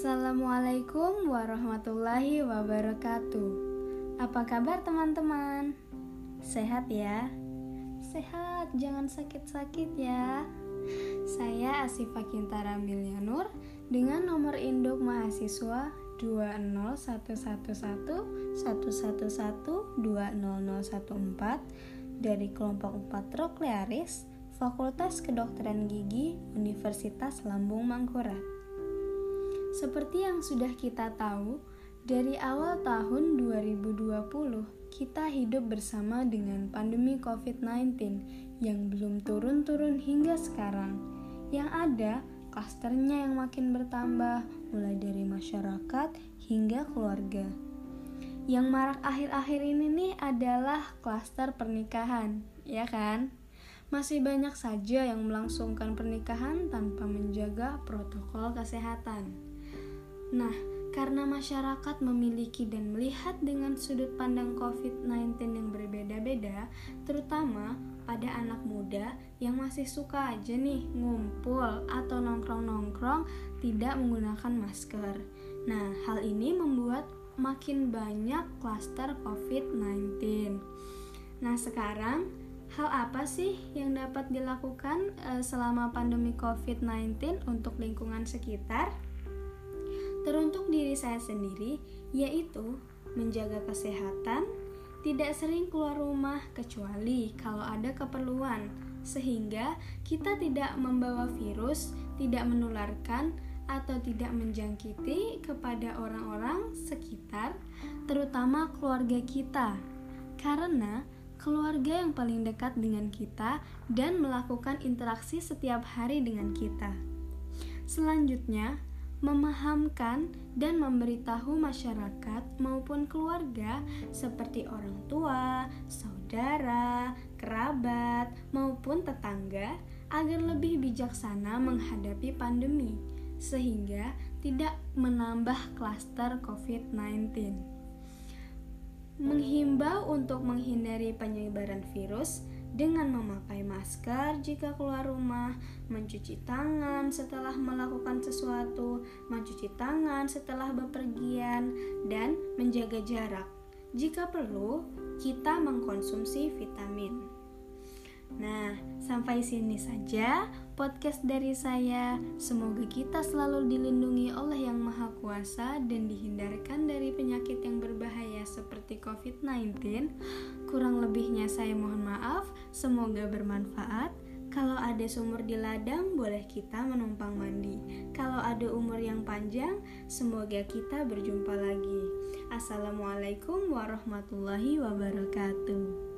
Assalamualaikum warahmatullahi wabarakatuh. Apa kabar teman-teman? Sehat ya? Sehat, jangan sakit-sakit ya. Saya Asifah Kintara Milianur dengan nomor induk mahasiswa 2011111120014 dari kelompok 4 Troklearis, Fakultas Kedokteran Gigi Universitas Lambung Mangkurat. Seperti yang sudah kita tahu, dari awal tahun 2020 kita hidup bersama dengan pandemi COVID-19 yang belum turun-turun hingga sekarang. Yang ada, klasternya yang makin bertambah, mulai dari masyarakat hingga keluarga. Yang marak akhir-akhir ini nih adalah klaster pernikahan, ya kan? Masih banyak saja yang melangsungkan pernikahan tanpa menjaga protokol kesehatan. Nah, karena masyarakat memiliki dan melihat dengan sudut pandang COVID-19 yang berbeda-beda, terutama pada anak muda yang masih suka aja nih ngumpul atau nongkrong-nongkrong tidak menggunakan masker. Nah, hal ini membuat makin banyak klaster COVID-19. Nah, sekarang hal apa sih yang dapat dilakukan eh, selama pandemi COVID-19 untuk lingkungan sekitar? Teruntuk diri saya sendiri, yaitu menjaga kesehatan, tidak sering keluar rumah kecuali kalau ada keperluan, sehingga kita tidak membawa virus, tidak menularkan, atau tidak menjangkiti kepada orang-orang sekitar, terutama keluarga kita, karena keluarga yang paling dekat dengan kita dan melakukan interaksi setiap hari dengan kita. Selanjutnya, memahamkan dan memberitahu masyarakat maupun keluarga seperti orang tua, saudara, kerabat, maupun tetangga agar lebih bijaksana menghadapi pandemi sehingga tidak menambah klaster COVID-19. Menghimbau untuk menghindari penyebaran virus dengan memakai masker jika keluar rumah, mencuci tangan setelah melakukan sesuatu, mencuci tangan setelah bepergian, dan menjaga jarak. Jika perlu, kita mengkonsumsi vitamin. Nah, sampai sini saja podcast dari saya. Semoga kita selalu dilindungi oleh Yang Maha Kuasa dan dihindarkan dari penyakit yang berbahaya seperti COVID-19. Kurang lebihnya saya mohon maaf, semoga bermanfaat. Kalau ada sumur di ladang, boleh kita menumpang mandi. Kalau ada umur yang panjang, semoga kita berjumpa lagi. Assalamualaikum warahmatullahi wabarakatuh.